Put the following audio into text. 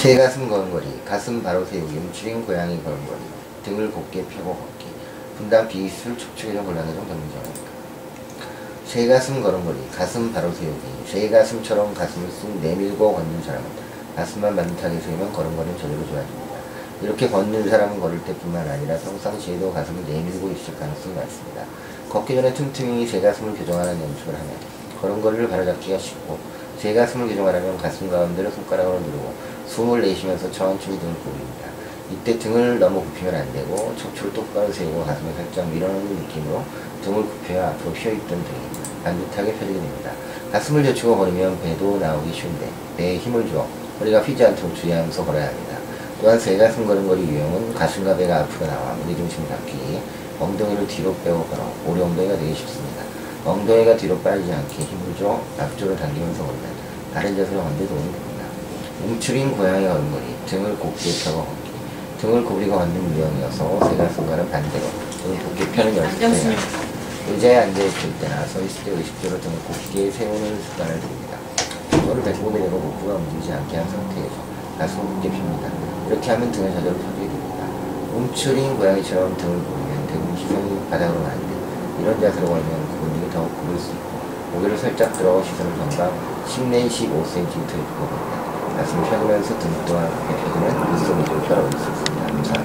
제 가슴 걸음걸이, 가슴 바로 세우기, 움츠린 고양이 걸음걸이, 등을 곧게 펴고 걷기, 분당 비술 촉촉이는 곤란해종 전문정입니다. 제 가슴 걸음걸이, 가슴 바로 세우기, 제 가슴처럼 가슴을 쑥 내밀고 걷는 사람은 가슴만 반듯하게 세우면 걸음걸이는 저절로 좋아집니다. 이렇게 걷는 사람은 걸을 때뿐만 아니라 평상시에도 가슴을 내밀고 있을 가능성이 많습니다. 걷기 전에 틈틈이 제 가슴을 교정하는 연습을 하면 걸음걸이를 바로잡기가 쉽고 제 가슴을 교정하려면 가슴 가운데를 손가락으로 누르고 숨을 내쉬면서 천천히 등을 굽입니다. 이때 등을 너무 굽히면 안 되고 척추를 똑바로 세우고 가슴을 살짝 밀어넣는 느낌으로 등을 굽혀야 앞으로 휘어있던 등이 반듯하게 펴지게 됩니다. 가슴을 젖히고 걸으면 배도 나오기 쉬운데 배에 힘을 주어 허리가 휘지 않도록 주의하면서 걸어야 합니다. 또한 세 가슴 걸음걸이 유형은 가슴과 배가 앞으로 나와 무게 중심 잡기, 엉덩이를 뒤로 빼고 걸어 오리 엉덩이가 되기 쉽습니다. 엉덩이가 뒤로 빠지지 않게 힘을 줘 앞쪽을 당기면서 걸으면 다른 자세로 도움이 됩니다. 움츠린 고양이 걸음걸이, 등을 곧게 펴고 걷기, 등을 구부리고 걷는 유형이어서 세 가슴과는 반대로 등을 곧게 펴는 연습을 합니다. 의자에 앉아있을 때나 서 있을 때 의식적으로 등을 곧게 세우는 습관을 들입니다. 이거를 배꼽을 내고 목구가 움직이지 않게 한 상태에서 가슴을 곧게 핍니다. 이렇게 하면 등을 저절로 펴게 됩니다. 움츠린 고양이처럼 등을 구부리면 등 시선이 바닥으로 가는데 이런 자세로 걸면 근육이 더욱 굽을 수 있고 고개를 살짝 들어 시선을 전방 10 내지 15cm 입고. 가슴을 펴면서 등 또한 펴주면 일석이조를 펴라올 수 있습니다.